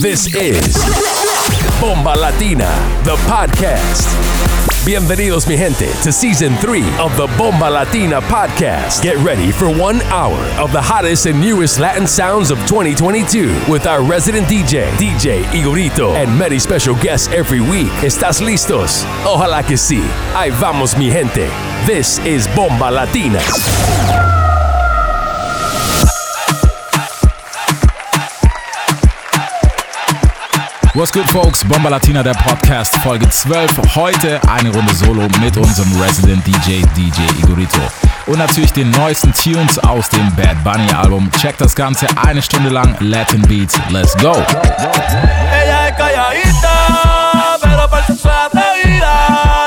This is Bomba Latina, the podcast. Bienvenidos, mi gente, to season three of the Bomba Latina podcast. Get ready for one hour of the hottest and newest Latin sounds of 2022 with our resident DJ, DJ Igorito, and many special guests every week. ¿Estás listos? Ojalá que sí. Ahí vamos, mi gente. This is Bomba Latina. What's good, folks? Bomba Latina, der Podcast, Folge 12. Heute eine Runde Solo mit unserem Resident DJ, DJ Igorito. Und natürlich den neuesten Tunes aus dem Bad Bunny Album. Checkt das Ganze eine Stunde lang. Latin Beats. Let's go. Ella es calladita, pero el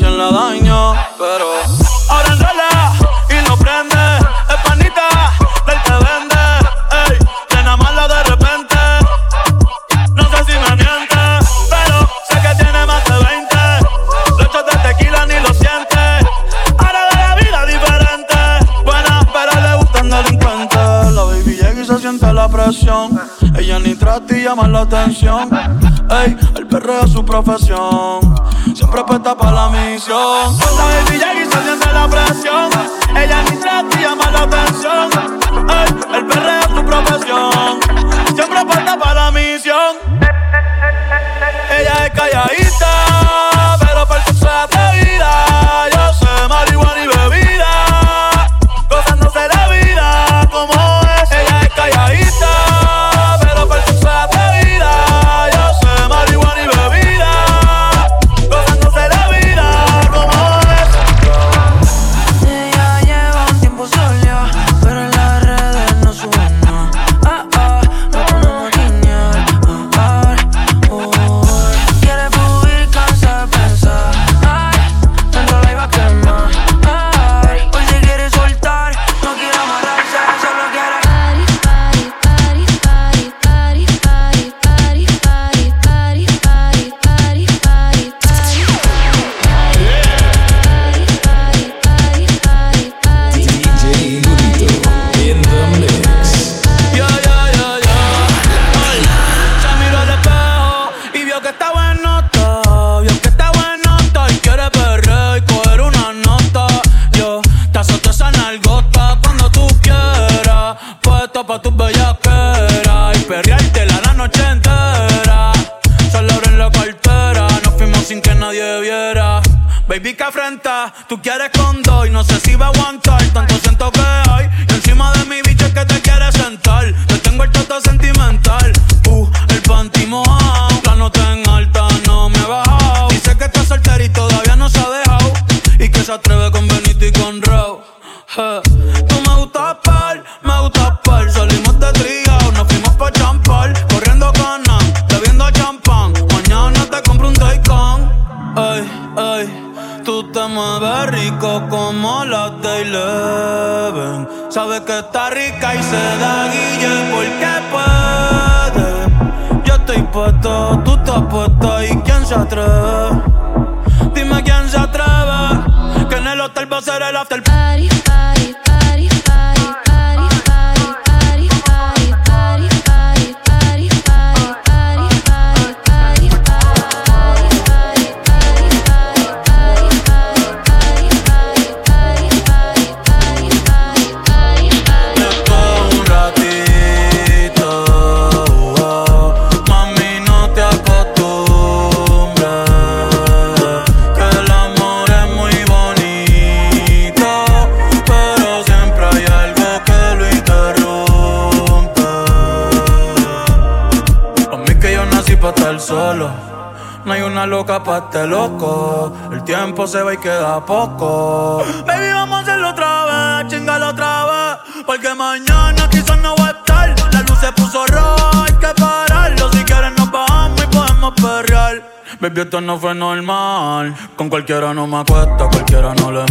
quién la dañó, pero ahora enrola y no prende, es panita del que vende, ey, llena mala de repente, no sé si me miente, pero sé que tiene más de 20, los shots de tequila ni lo siente, ahora de la vida diferente, buena pero le gustan delincuentes, la baby llega y se siente la presión, ella ni trata y llama la atención, ey, el perreo es su profesión, siempre puesta para la misión, la baby se siente la presión, ella ni trata y llama la atención, el hacer el after party. Se va y queda poco. Baby, vamos a hacerlo otra vez, chingalo otra vez. Porque mañana quizás no voy a estar. La luz se puso roja, hay que pararlo. Si quieres nos bajamos y podemos perrear. Baby, esto no fue normal. Con cualquiera no me acuesta, cualquiera no le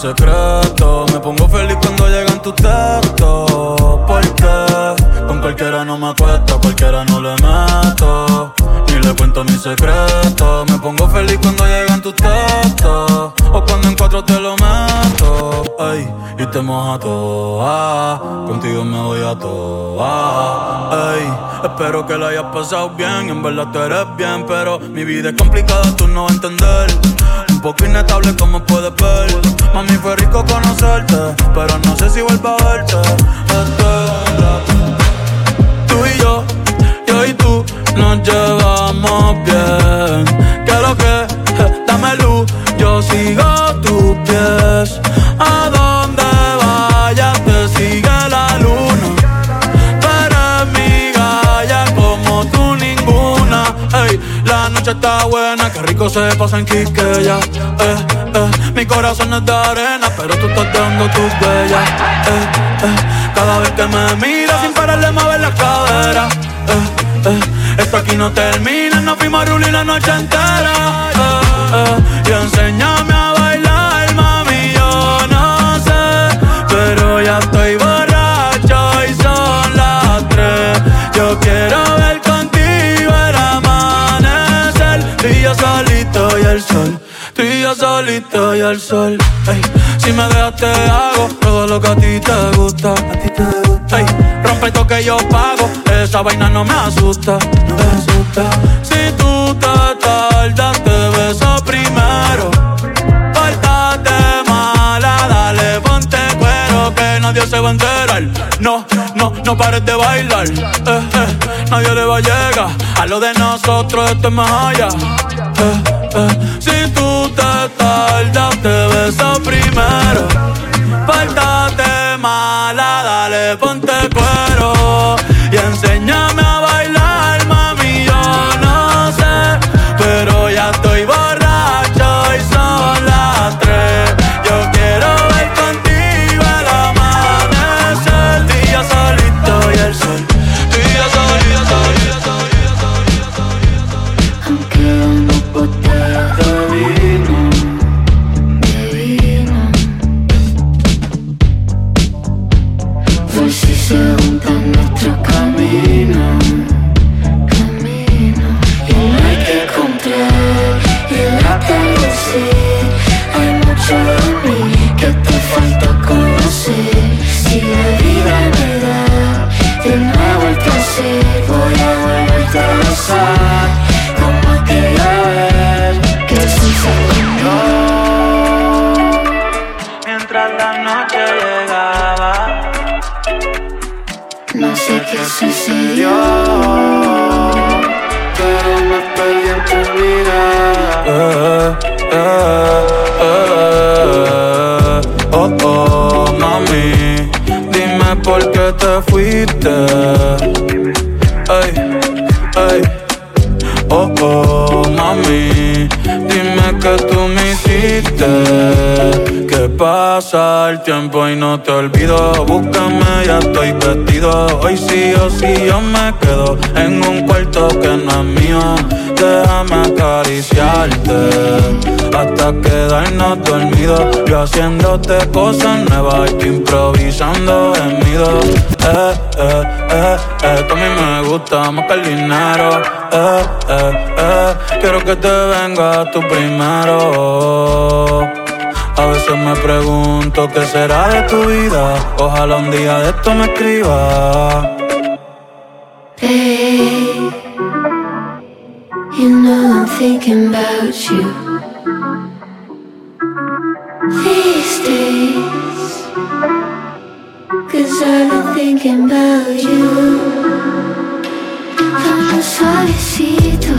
secreto. Me pongo feliz cuando llegan tus textos. Porque con cualquiera no me acuesto, cualquiera no le meto. Y le cuento mi secreto. Me pongo feliz cuando llegan tus textos. O cuando en cuatro te lo meto. Ay, y te moja toda. Contigo me voy a toa. Ay, espero que la hayas pasado bien. En verdad tú eres bien, pero mi vida es complicada, tú no vas a entender. Un poco inestable como puedes ver. Mami, fue rico conocerte, pero no sé si vuelvo a verte. Este, y tú nos llevamos bien. Que lo que, dame luz, yo sigo tus pies. A donde vayas te sigue la luna. Tú eres mi galla como tú ninguna. Ey, la noche está buena, qué rico se pasa en Quiqueya. Eh, eh, mi corazón es de arena, pero tú estás dando tus huellas. Eh, eh, cada vez que me miras sin parar de mover la cadera. Esto aquí no termina, nos fuimos a rulir la noche entera. Eh, eh, y enséñame a bailar, mami, yo no sé, pero ya estoy borracho y son las tres. Yo quiero ver contigo el amanecer, tú y yo solito y el sol. Tú y yo solito y el sol. Si me dejas te hago todo lo que a ti te gusta. A ti te gusta. Rompe esto que yo pago. Esa vaina no me asusta. No me asusta. Si tú te tardas, te beso primero. Pórtate mala, dale, ponte cuero que nadie se va a enterar. No, no, no pares de bailar. Eh, eh, nadie le va a llegar. A lo de nosotros esto es más allá. Eh, eh, si tú te tardas, te beso primero. Pórtate mala, dale, ponte cuero. El tiempo y no te olvido. Búscame, ya estoy vestido. Hoy sí o sí yo me quedo en un cuarto que no es mío. Déjame acariciarte hasta quedarnos dormidos. Yo haciéndote cosas nuevas improvisando en mi dos. Eh, eh, eh, esto a mí me gusta más que el dinero. Eh, eh, eh, quiero que te venga tú primero. A veces me pregunto qué será de tu vida. Ojalá un día de esto me escriba. Babe, you know I'm thinking about you these days. Cause I've been thinking about you. Vamos suavecito,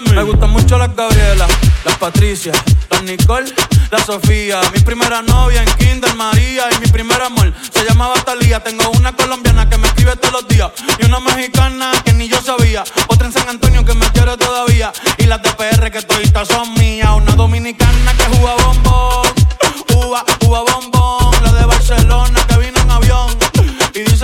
Me gustan mucho las Gabriela, las Patricia, las Nicole, la Sofía. Mi primera novia en Kinder María y mi primer amor se llamaba Talía. Tengo una colombiana que me escribe todos los días y una mexicana que ni yo sabía. Otra en San Antonio que me quiere todavía y las de que todavía son mías. Una dominicana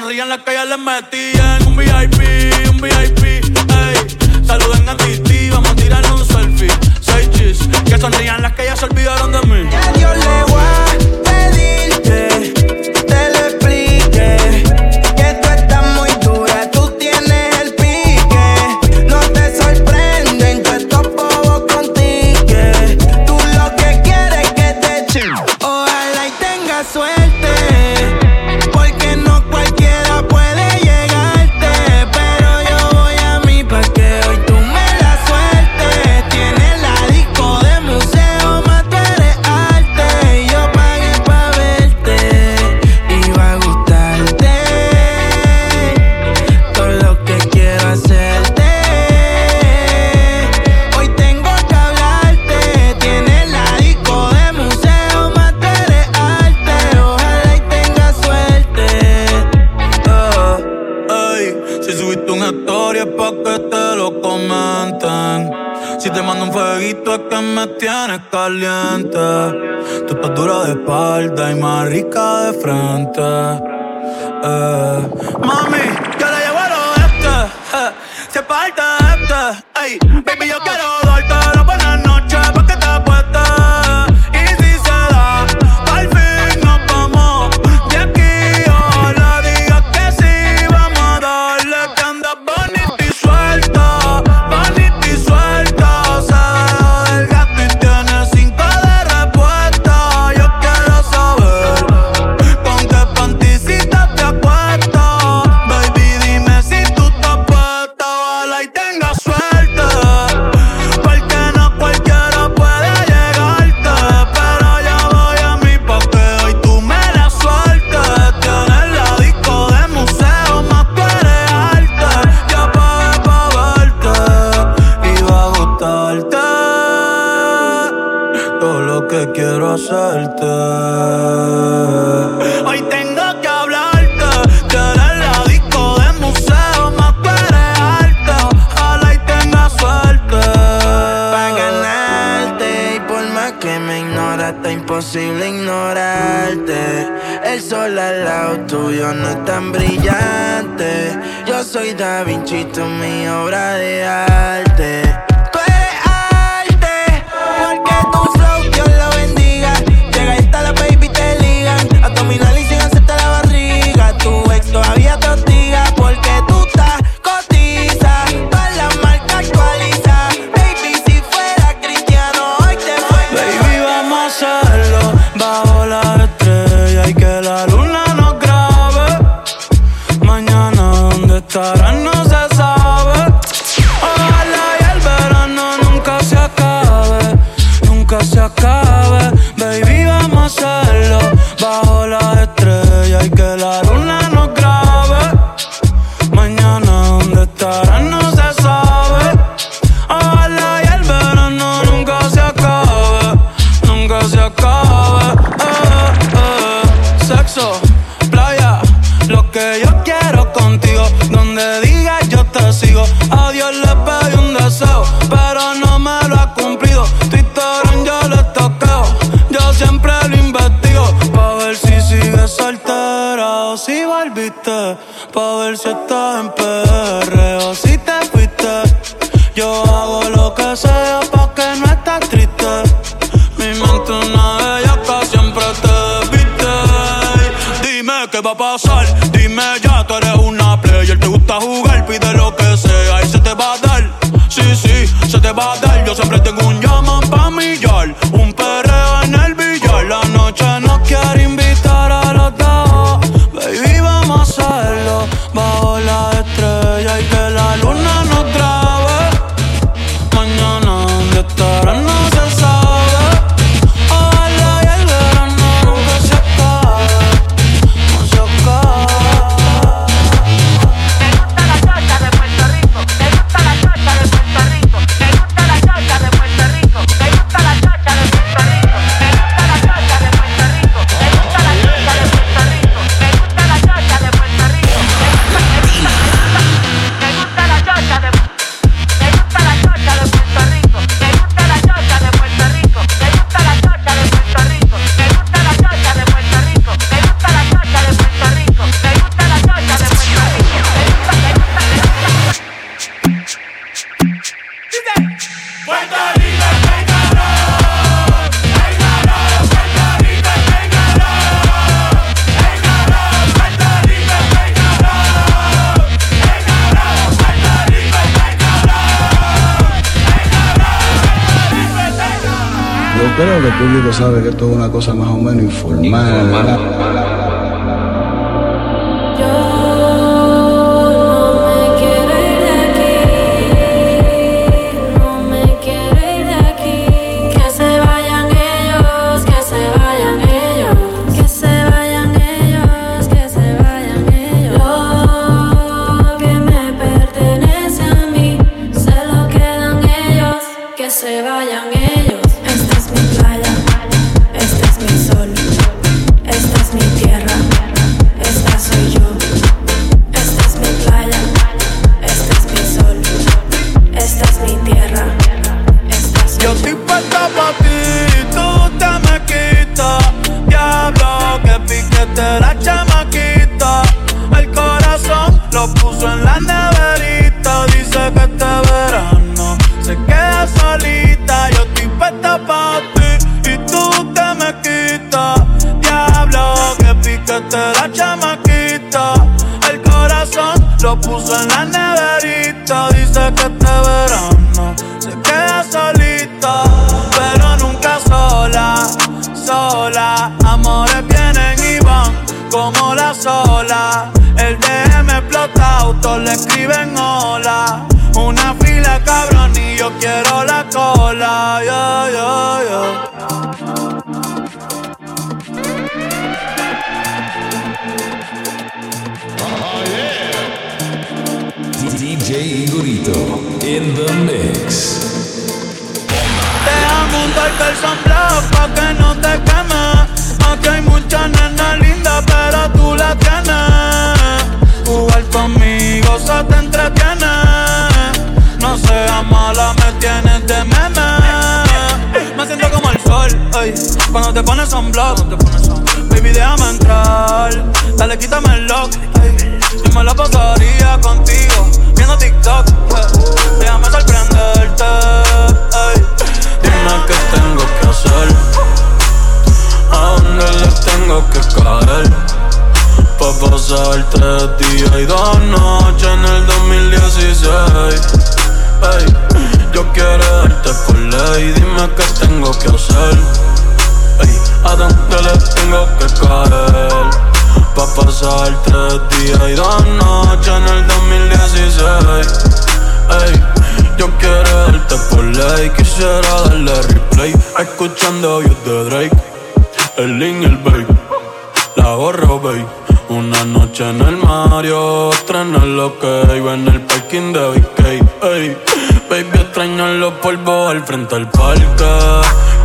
sonrían las que ya les metían. Un VIP, un VIP, ey. Saluden a Titi, vamos a tirar un selfie. Seis chis, que sonrían las que ya se olvidaron de mí. Que esto es una cosa más o menos informal. Como la sola. El DM explota, autos le escriben hola. Una fila cabrón y yo quiero la cola. Yeah, yeah, yeah. DJ Igorito in the mix. Deja montarte el sunblock pa' que no pero tú la tienes. Jugar conmigo se te entretiene. No seas mala, me tienes de meme. Me siento como el sol, ey, cuando te pones sunblock. Baby, déjame entrar, dale, quítame el lock. ey. Yo me la pasaría contigo, viendo TikTok. Déjame sorprenderte, ey. Dime qué tengo que hacer, a dónde le tengo que caer. Pa' pasar tres días y dos noches en el 2016. Ey, yo quiero darte por ley, dime qué tengo que hacer. Ey, a dónde le tengo que caer. Pa' pasar tres días y dos noches en el 2016. Ey, yo quiero darte por ley, quisiera darle replay. Escuchando You de Drake, el Link, el Babe. La gorro, babe. Una noche en el Mario, otra en el OK. En el parking de BK. Ey, baby, extraño los polvos al frente al parque.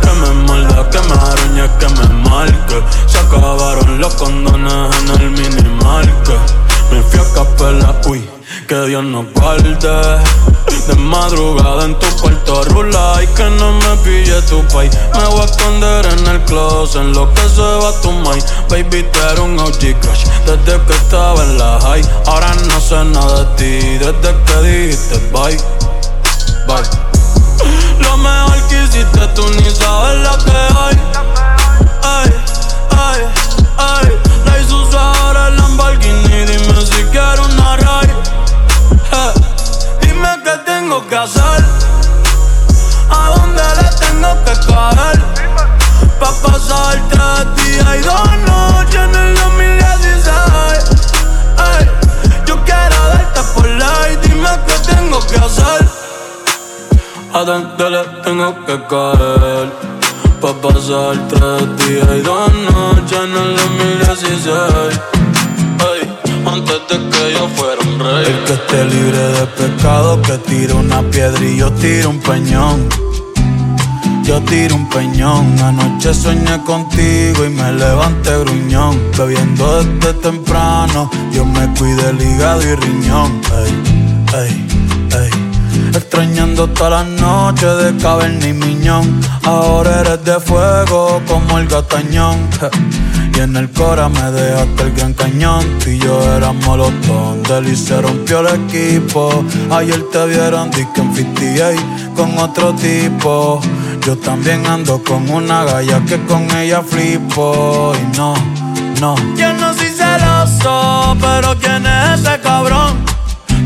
Que me malda, que me arañe, que me marque. Se acabaron los condones en el mini marque. Me fui a capela, uy, que Dios nos guarde. De madrugada en tu puerto rula y que no me pille tu pay. Me voy a esconder en el closet en lo que se va tu mind. Baby, tú eres un OG crush desde que estaba en la high. Ahora no sé nada de ti desde que dijiste bye, bye. Lo mejor que hiciste tú ni sabes lo que hay. Ay, ay, ay. La hizo ahora el Lamborghini. Dime si quiero una ride. Eh, Dime qué tengo que hacer. A dónde le tengo que caer. Pa' pasar tres días y dos noches en el 2016. Ay, yo quiero darte por ley. Dime qué tengo que hacer. ¿A dónde le tengo que caer? Pa' pasar tres días y dos noches en el 2016 Ay, antes de que yo fuera un rey El que esté libre de pecado Que tire una piedra y yo tiro un peñón yo tiro un peñón, anoche soñé contigo y me levanté gruñón. Bebiendo desde temprano, yo me cuide el hígado y riñón. Ey, ey, ey. Extrañando todas las noches de caverna y miñón. Ahora eres de fuego como el gatañón. Y en el cora me dejaste el gran cañón. Tú y yo éramos. Del y se rompió el equipo. Ayer te vieron disque en 58 con otro tipo. Yo también ando con una galla que con ella flipo. Y no, no. Yo no soy celoso, pero ¿quién es ese cabrón?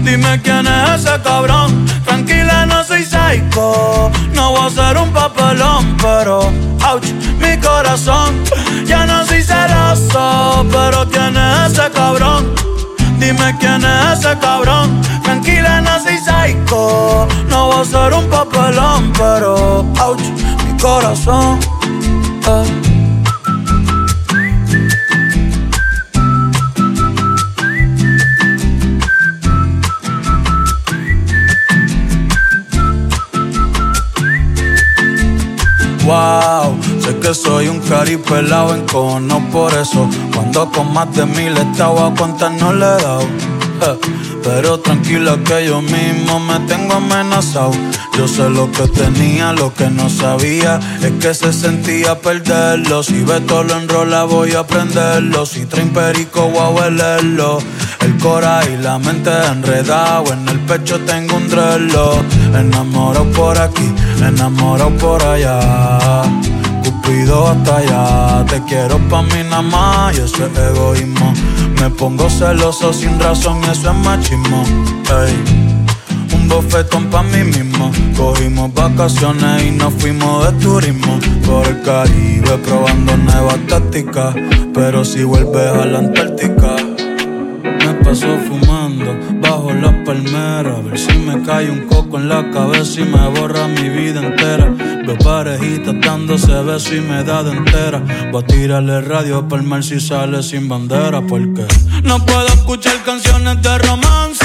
Dime quién es ese cabrón. Tranquila, no soy psycho. No voy a ser un papelón, pero ouch, mi corazón. Ya no soy celoso, pero es ese cabrón. Dime quién es ese cabrón. Tranquila, no soy psycho. No voy a ser un papelón, pero ouch, mi corazón. Pelado en cono por eso. Cuando con más de mil estaba a cuantas no le he dado. Eh, Pero tranquila que yo mismo me tengo amenazado. Yo sé lo que tenía, lo que no sabía es que se sentía perderlo. Si Beto lo enrola voy a prenderlo. Si traen perico voy a huelerlo. El cora y la mente enredado. En el pecho tengo un drelo. Enamorado por aquí, enamorado por allá. Hasta allá, te quiero pa' mí nada más y eso es egoísmo. Me pongo celoso sin razón, eso es machismo. Ey. Un bofetón pa' mí mismo. Cogimos vacaciones y nos fuimos de turismo por el Caribe probando nuevas tácticas. Pero si vuelves a la Antártica. Me paso fumando bajo las palmeras. A ver si me cae un coco en la cabeza y me borra mi vida entera. Veo parejitas dándose besos y me da de entera. Voy a tirarle radio para el mar si sale sin bandera. Porque no puedo escuchar canciones de romance.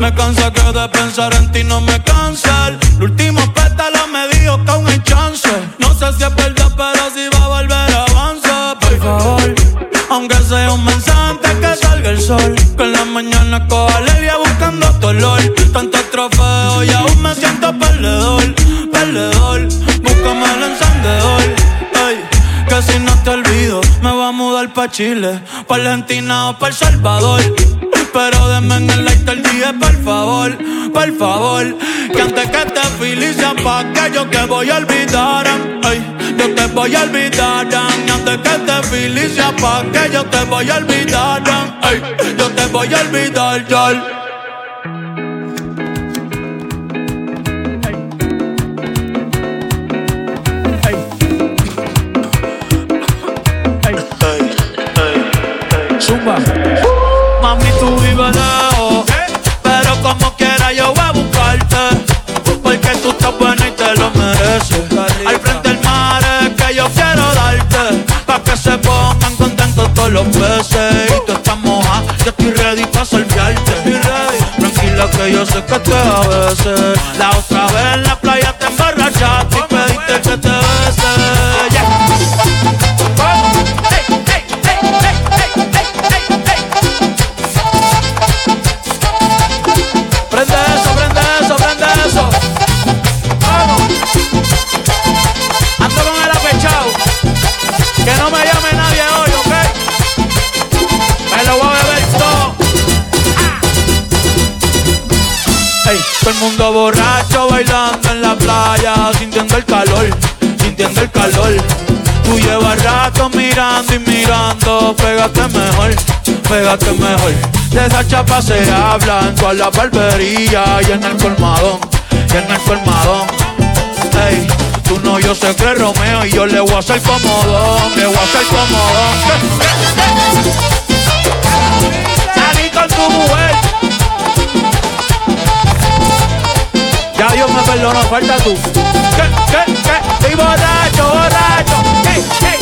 Me cansa que de pensar en ti no me cansa. El último pétalo me dijo que aún hay chance. No sé si es verdad, pero si va a volver avanza. Por favor. Aunque sea un mensaje antes que salga el sol Que en la mañana coja alegría buscando tu olor Tantos trofeos y aún me siento perdedor Perdedor, búscame el encendedor Ey, que si no te olvido Me voy a mudar pa' Chile Pa' Argentina o pa' El Salvador. Pero denme en el like el día, por favor, por favor. Que antes que te felicia pa' que yo te voy a olvidar. Voy a olvidar. Antes que te felicia pa' que yo te voy a olvidar. Ay, yo te voy a olvidar, ya. Mami, tú vives lejos, pero como quiera yo voy a buscarte. Porque tú estás buena los peces. Y tú estás moja, yo estoy ready pa' salviarte. Tranquila que yo sé que te a veces. La otra vez en la playa te emborrachaste y pediste que te mundo borracho bailando en la playa, sintiendo el calor, sintiendo el calor. Tú llevas rato mirando y mirando, pégate mejor, pégate mejor. De esa chapa se habla en toda la barbería y en el colmadón, y en el colmadón. Ey, tú no, yo sé que Romeo y yo le voy a hacer comodón, le voy a hacer comodón. Salí con tu mujer. Dios me perdonó, falta tú. ¿Qué, qué, qué? Estoy borracho, borracho. Ey, ey,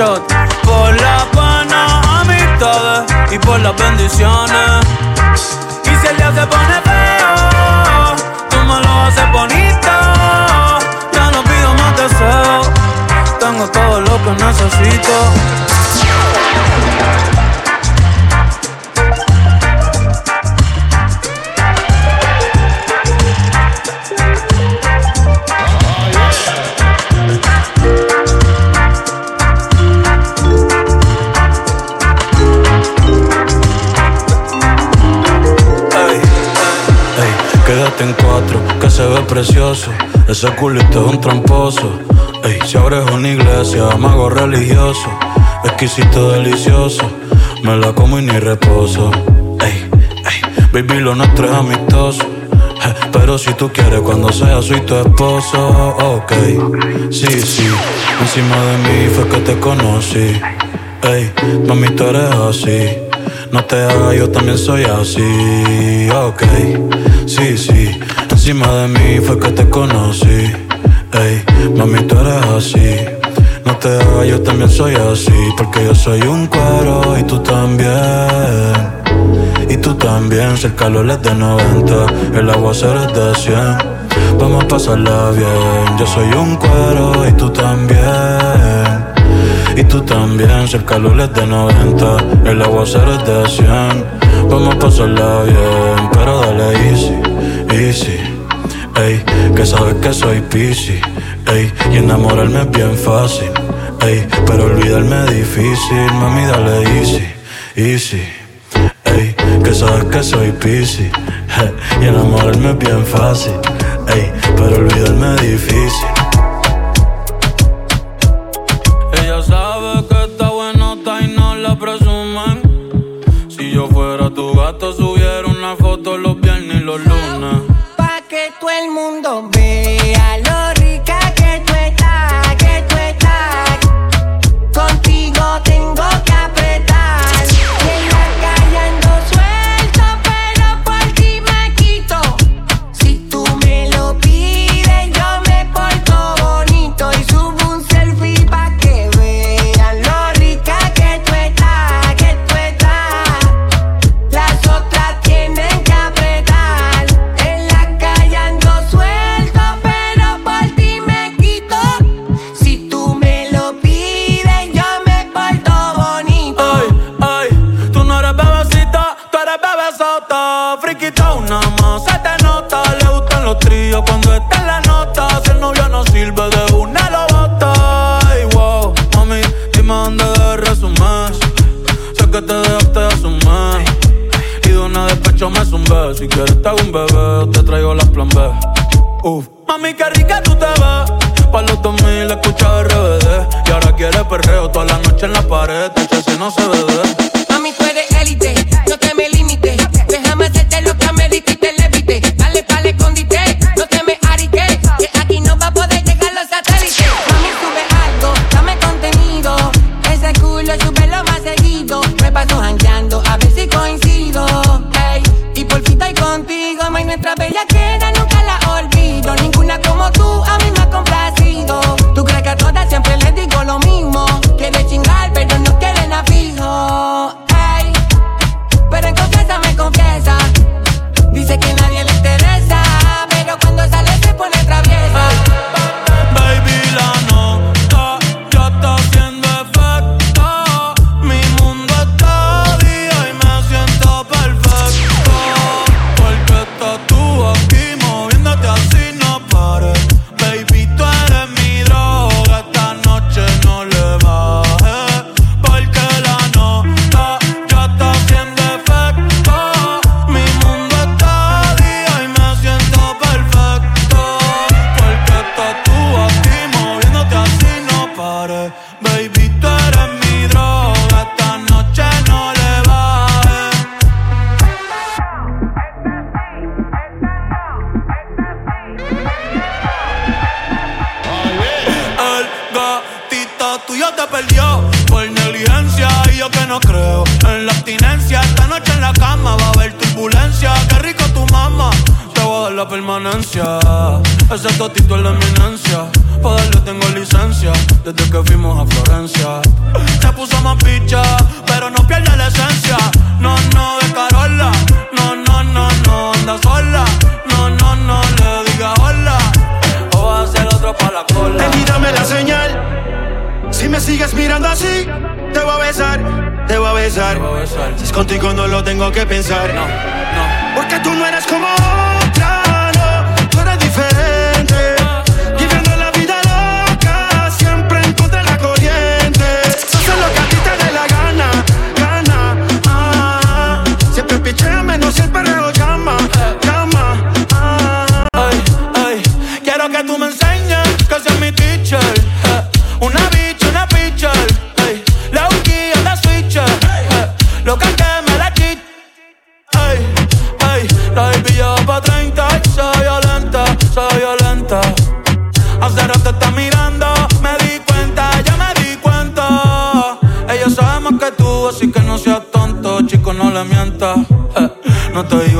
por las buenas amistades y por las bendiciones. Y si el día se pone feo, tú me lo haces bonito. Ya no pido más deseos, tengo todo lo que necesito. Precioso. Ese culito es un tramposo. Ey, si abres una iglesia, mago religioso. Exquisito, delicioso. Me la como y ni reposo. Ey, ey, baby, lo nuestro es amistoso. Pero si tú quieres, cuando sea, soy tu esposo. Ok, sí, sí. Encima de mí fue que te conocí. Ey, mami, tú eres así. No te hagas, yo también soy así. Ok, sí, sí. Encima de mí fue que te conocí. Ey, mami, tú eres así. No te hagas, yo también soy así. Porque yo soy un cuero y tú también. Y tú también, si el calor es de 90, el aguacero es de 100. Vamos a pasarla bien, yo soy un cuero y tú también. Y tú también, si el calor es de 90, el aguacero es de 100. Vamos a pasarla bien, pero dale easy, easy. Ey, que sabes que soy piscis, ey, y enamorarme es bien fácil, ey, pero olvidarme es difícil, mami, dale easy, easy. Ey, que sabes que soy piscis, y enamorarme es bien fácil, ey, pero olvidarme es difícil. no se ve.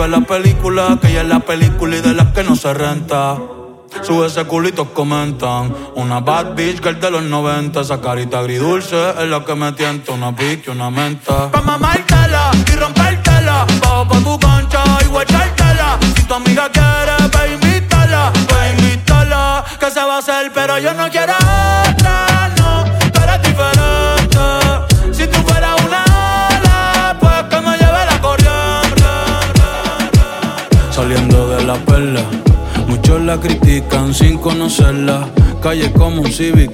vive la película, que ella es la película y de las que no se renta. Sube ese culito, comentan. Una bad bitch que el de los 90. Esa carita agridulce es la que me tienta. Una pique, una menta. Pa' mamártela y rompértela. Bajo pa' tu cancha y guachártela. Si tu amiga quiere, pa' invítala. Pa' invítala. Que se va a hacer, pero yo no quiero. la critican sin conocerla. Calle como un Civic,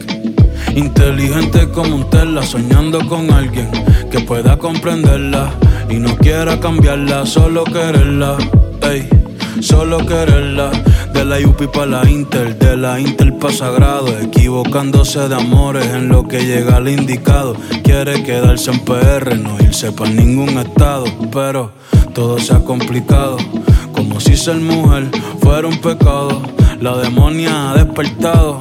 inteligente como un Tesla, soñando con alguien que pueda comprenderla y no quiera cambiarla, solo quererla. Ey, solo quererla. De la UP para la Intel, de la Intel pa' Sagrado, equivocándose de amores en lo que llega al indicado. Quiere quedarse en PR, no irse para ningún estado, pero todo se ha complicado si ser mujer fuera un pecado. La demonia ha despertado.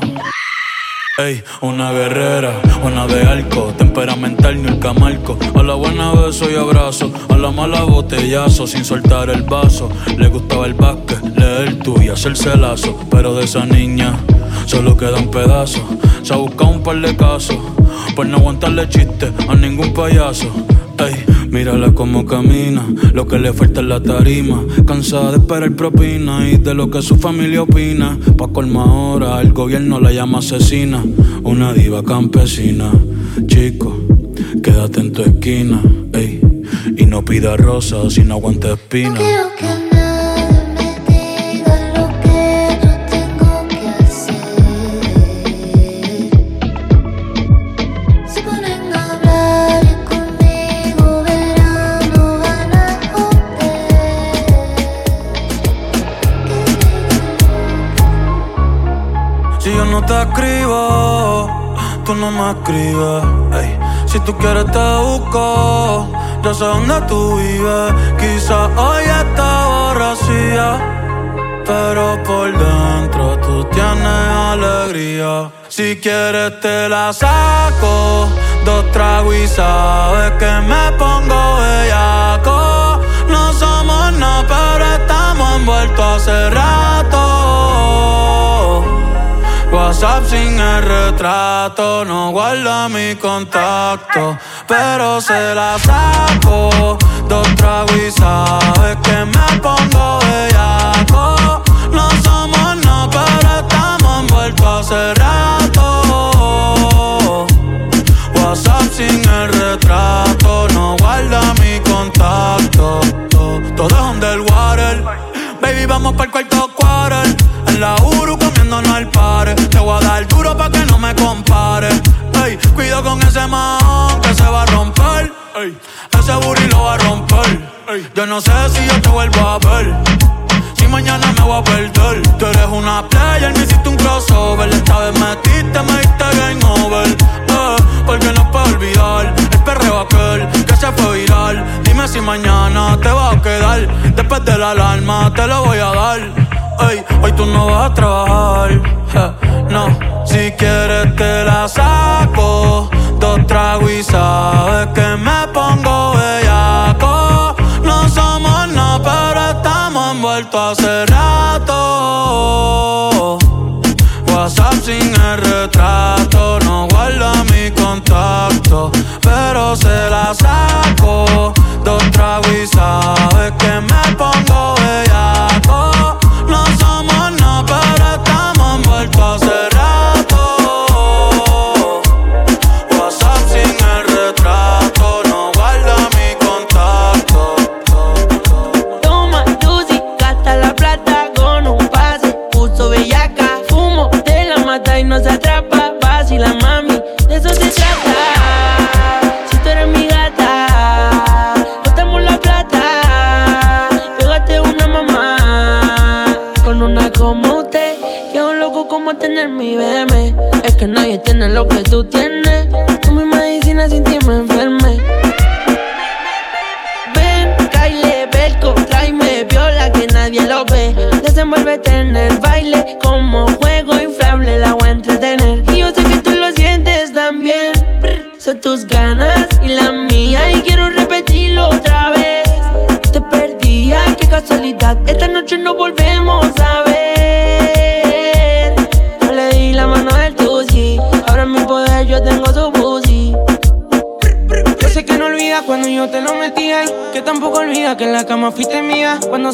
Ey, una guerrera, una de arco, temperamental ni el camarco. A la buena beso y abrazo, a la mala botellazo, sin soltar el vaso. Le gustaba el básquet, leer tú y hacerse lazo. Pero de esa niña solo queda un pedazo. Se ha buscado un par de casos, por no aguantarle chistes a ningún payaso. Ey, mírala como camina, lo que le falta es la tarima. Cansada de esperar propina y de lo que su familia opina. Pa' colma ahora, el gobierno la llama asesina. Una diva campesina. Chico, quédate en tu esquina, ey. Y no pida rosas si no aguanta espina. Quiero que Si tú quieres te busco, yo sé dónde tú vives. Quizás hoy está borracía, pero por dentro tú tienes alegría. Si quieres te la saco, dos tragos y sabes que me pongo bellaco. No somos nada, pero estamos envueltos hace rato. WhatsApp sin el retrato, no guarda mi contacto, pero se la saco. Dos tragos y sabes que me pongo bellaco. No somos nada, pero estamos envueltos hace rato. WhatsApp sin el retrato, no guarda mi contacto. Todo es underwater. Baby, vamos para el cuarto quarter. En la Uru compare. Ey, cuido con ese man que se va a romper. Ey, ese booty lo va a romper. Yo no sé si yo te vuelvo a ver. Si mañana me voy a perder. Tú eres una player, me hiciste un crossover. Esta vez metiste, me diste game over. Eh, porque no puedo olvidar el perreo aquel que se fue viral. Dime si mañana te va a quedar. Después de la alarma te lo voy a dar. Ey, hoy tú no vas a trabajar. no, si quieres te la saco. Dos tragos y sabes que me pongo bellaco. No somos nada, pero estamos envueltos hace rato.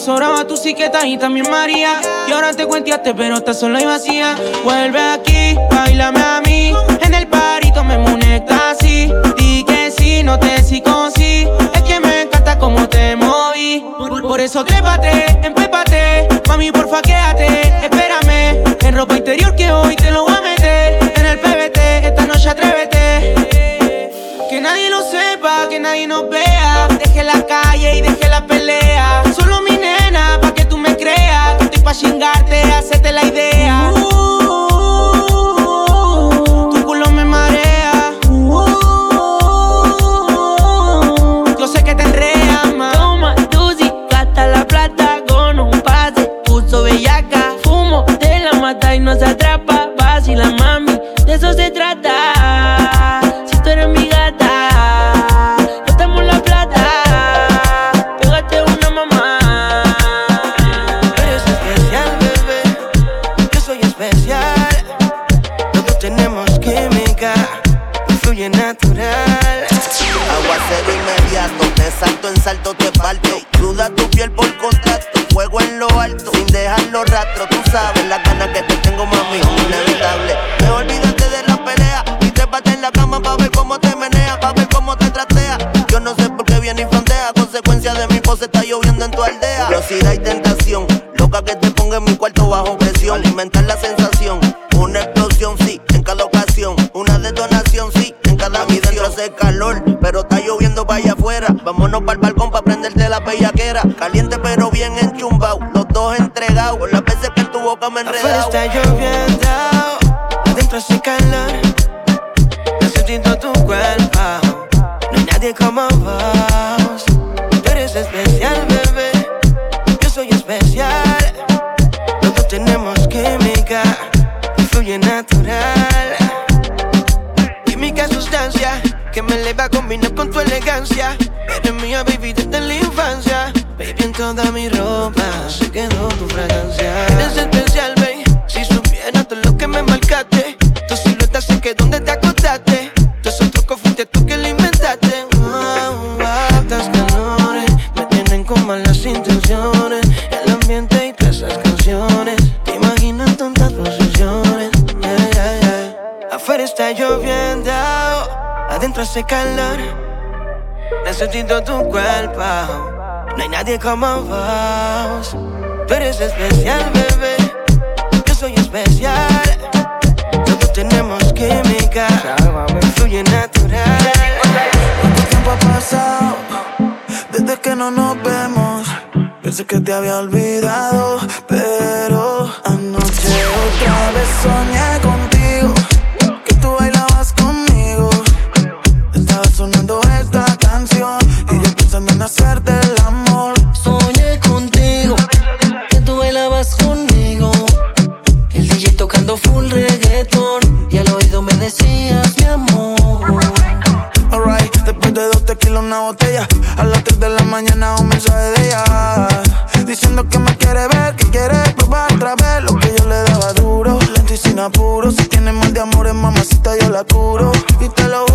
Sobraba tu psiqueta y también María. Y ahora te cuenteaste, pero estás sola y vacía. Vuelve aquí, bailame a mí. En el parito me muneta así. Di que sí, no te sí. Es que me encanta cómo te moví. Por eso trépate, empépate. Mami, porfa, quédate. Espérame. En ropa interior que hoy te lo voy a meter. En el PBT, esta noche atrévete. Que nadie lo sepa, que nadie nos vea. Deje la calle y deje la pelea. hace calor. Necesito tu cuerpo. No hay nadie como vos. Tú eres especial, bebé. Yo soy especial. Todos tenemos química. Fluye natural. ¿Cuánto tiempo ha pasado? Desde que no nos vemos. Pensé que te había olvidado. Pero anoche otra vez soñé con apuro. Si tienes mal de amores, mamacita, yo la curo. Y te lo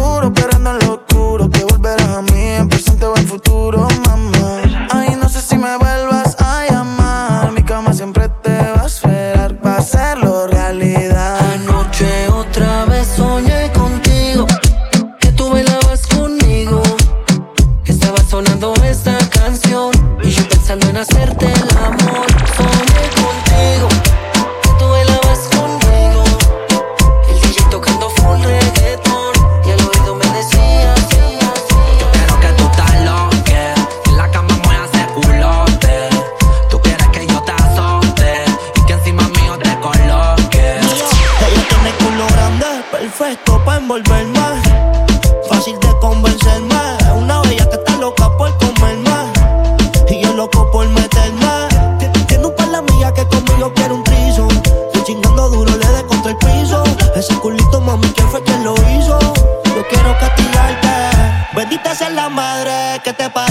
até.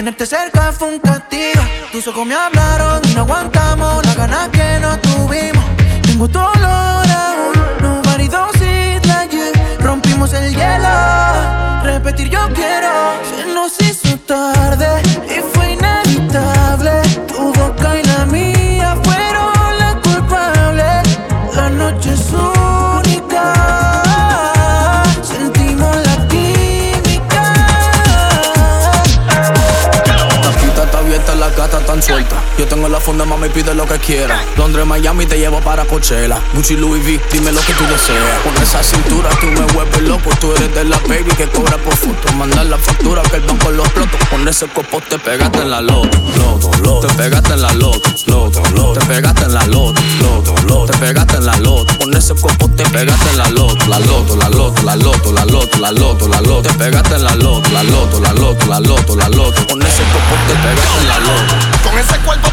Tenerte cerca fue un castigo. Tus ojos me hablaron y no aguantamos la ganas que no tuvimos. Tengo tu olor aún, nobody does it like you. Rompimos el hielo. Repetir yo quiero. Suelta. Yo tengo la funda, mami, pide lo que quiera. Londres, Miami, te llevo para Coachella. Gucci, Louis V, dime lo que tú deseas. Con esa cintura tú me vuelves loco. Tú eres de la baby que cobra por foto. Mandar la factura que el banco los plotos. Con ese copo te pegaste en la loto. Loto, loto. Te pegaste en la loto. Loto, loto. Te pegaste en la loto. Loto, loto. Te pegaste en la loto. Con ese copo te pegaste en la loto. La loto, la loto, la loto, la loto, la loto, la loto. Te pegaste en la loto. La loto, la loto, la loto, la loto. Con ese copo te pegaste en la loto. Con ese cuerpo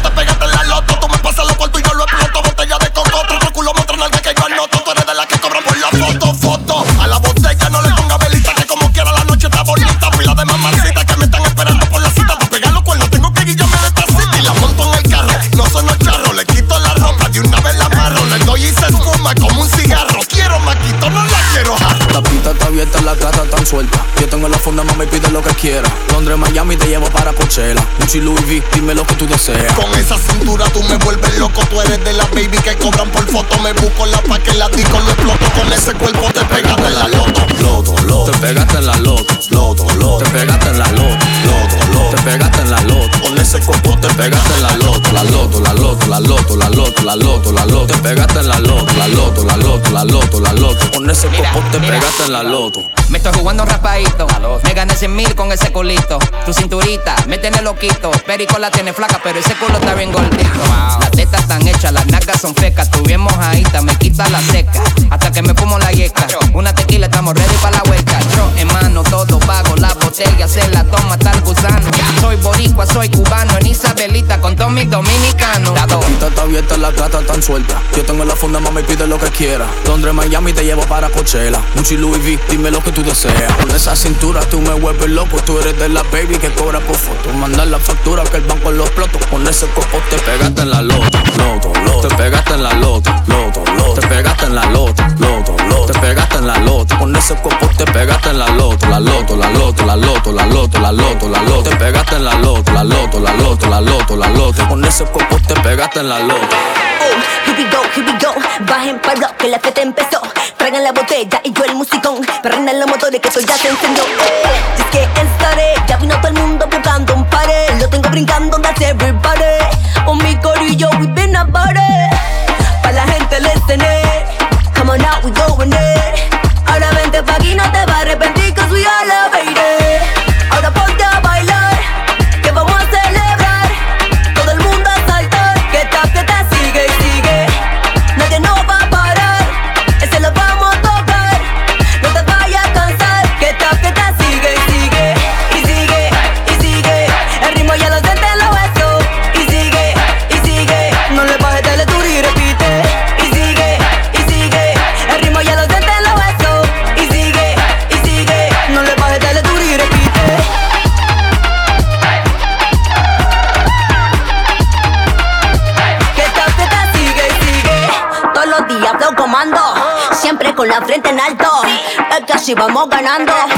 abierta, la gata tan suelta. Yo tengo la funda, mami, pide lo que quiera. Londres, Miami, te llevo para Coachella. Gucci, Louis V, dime lo que tú deseas. Con esa cintura tú me vuelves loco. Tú eres de la baby que cobran por foto. Me busco la pa' que la disco lo exploto. Con ese cuerpo te pegaste en la loto. Loto, loto. Te pegaste en la loto. Loto, loto. Te pegaste en la loto. Loto, loto. Te pegaste en la loto. Con ese copo te pegaste en la loto. La loto, la loto, la loto, la loto, la loto, la loto. Te pegaste en la loto. La loto, la loto, la loto, la loto. Con ese copo te pegaste en la loto. Anton. Me estoy jugando rapadito. Me gané 100 mil con ese culito. Tu cinturita, me tiene loquito. Perico la tiene flaca, pero ese culo está bien gordito. Las tetas están hechas, las nalgas son fecas. Tu bien mojadita, me quita la seca. Hasta que me fumo la yeca. Una tequila, estamos ready para la hueca. Yo en mano, todo pago. La botella se la toma hasta el gusano. Soy boricua, soy cubano. En Isabelita con todos mis dominicanos. La pista está abierta, la gata tan suelta. Yo tengo la funda, mami, pide lo que quiera. Londres, Miami, te llevo para Coachella. Gucci, Louis V, dime lo que tú Con esa cintura tú me vuelves loco. Tú eres de la baby que cobra por foto. Mandar la factura que el banco los exploto. Con ese copo te pegaste en la loto. Loto, loto. Te pegaste en la loto. Loto, loto. Te pegaste en la loto. Loto, Te pegaste en la loto. Con ese copo te pegaste en la loto. La loto, la loto, la loto, la loto, la loto, la loto. Te pegaste en la loto. La loto, la loto, la loto, la loto. Con ese copo te pegaste en la loto. Oh, here we go, here we go. Bajen paro que la fiesta empezó. Traigan la botella y yo el musicón. Perrenan los motores que esto ya se encendió. Eh, es que estaré, ya vino todo el mundo buscando un pare. Lo tengo brincando, that's everybody. Con mi corillo, we been a party. Vamos ganando.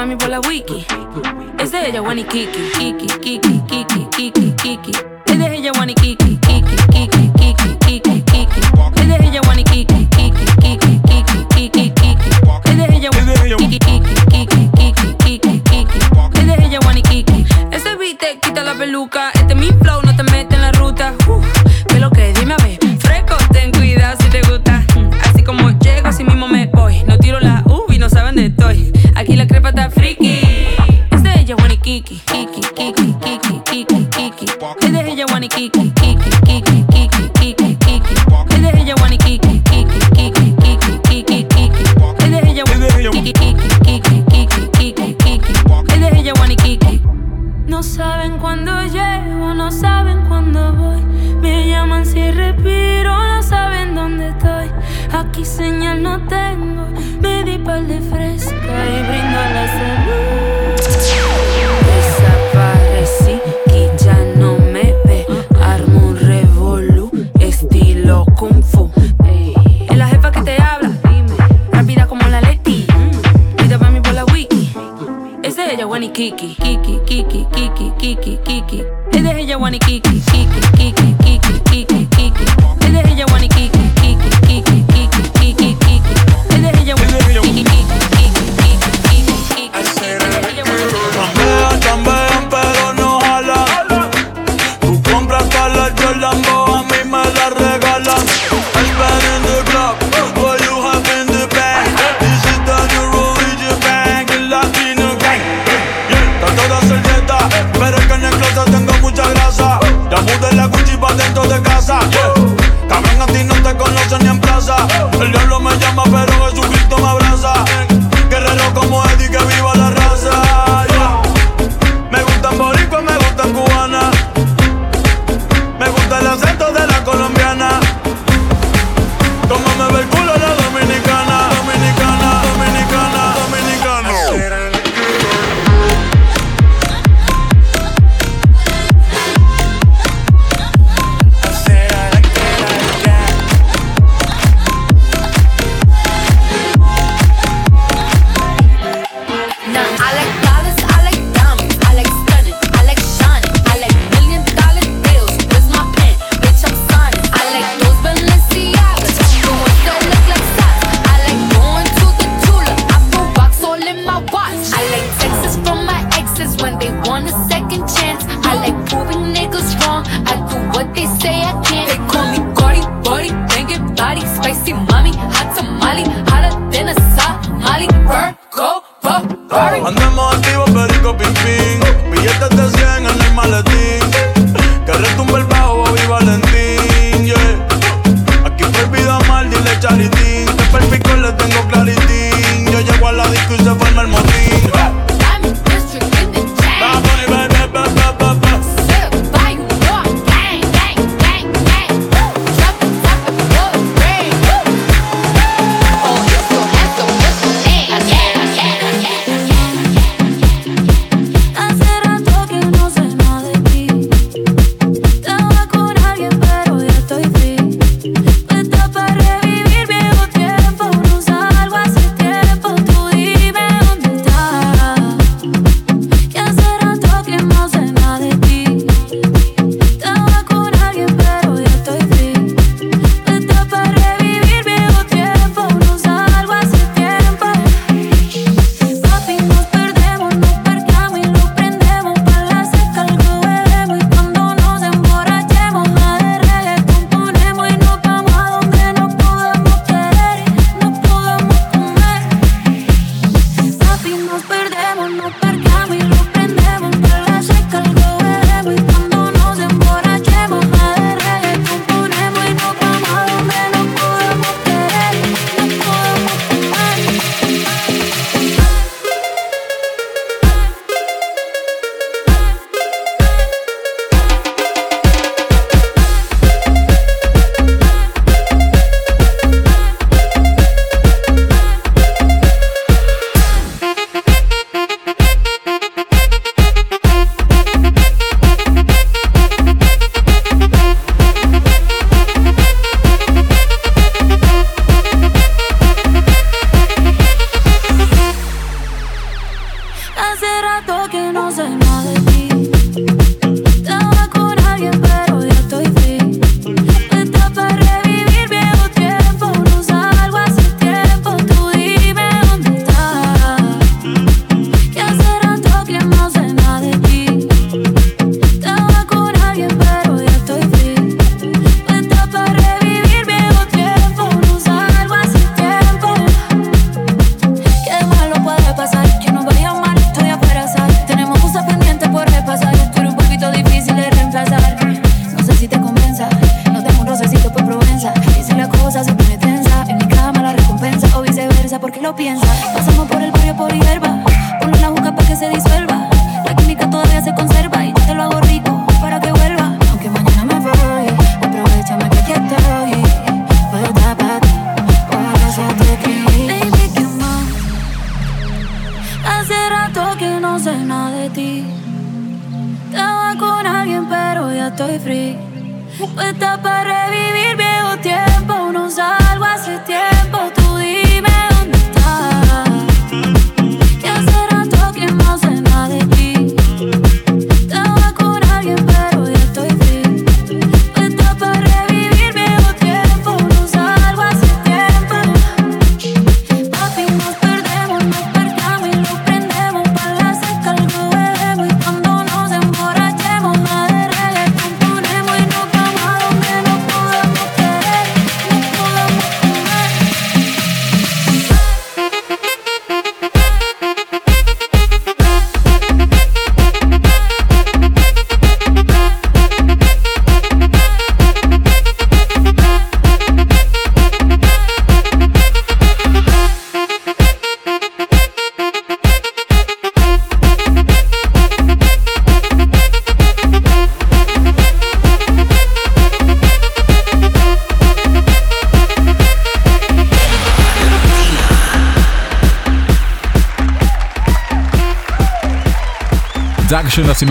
mami por la wiki. Es de ella, Wani Kiki, Kiki, Kiki, Kiki, Kiki, Kiki. Es de ella, Wani Kiki, Kiki, Kiki, Kiki, Kiki, Kiki. Es de ella, Wani Kiki, Kiki, Kiki, Kiki, Kiki, Kiki. Es de ella, Kiki, Kiki, Kiki, Kiki, Kiki, Kiki. Es de ella, Wani Kiki. Ese beat te quita la peluca, este es mi flow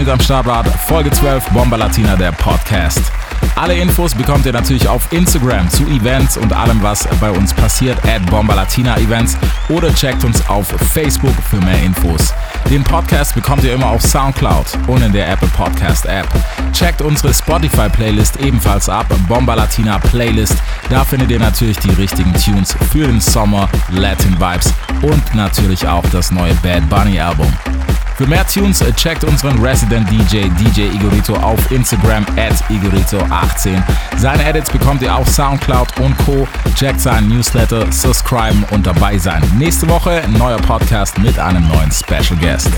mit am Start wart. Folge 12, Bomba Latina, der Podcast. Alle Infos bekommt ihr natürlich auf Instagram zu Events und allem, was bei uns passiert, at Bomba Latina Events oder checkt uns auf Facebook für mehr Infos. Den Podcast bekommt ihr immer auf Soundcloud und in der Apple Podcast App. Checkt unsere Spotify Playlist ebenfalls ab, Bomba Latina Playlist. Da findet ihr natürlich die richtigen Tunes für den Sommer, Latin Vibes und natürlich auch das neue Bad Bunny Album. Für mehr Tunes äh, checkt unseren Resident DJ DJ Igorito auf Instagram at Igorito18. Seine Edits bekommt ihr auf Soundcloud und Co. Checkt seinen Newsletter, subscriben und dabei sein. Nächste Woche ein neuer Podcast mit einem neuen Special Guest.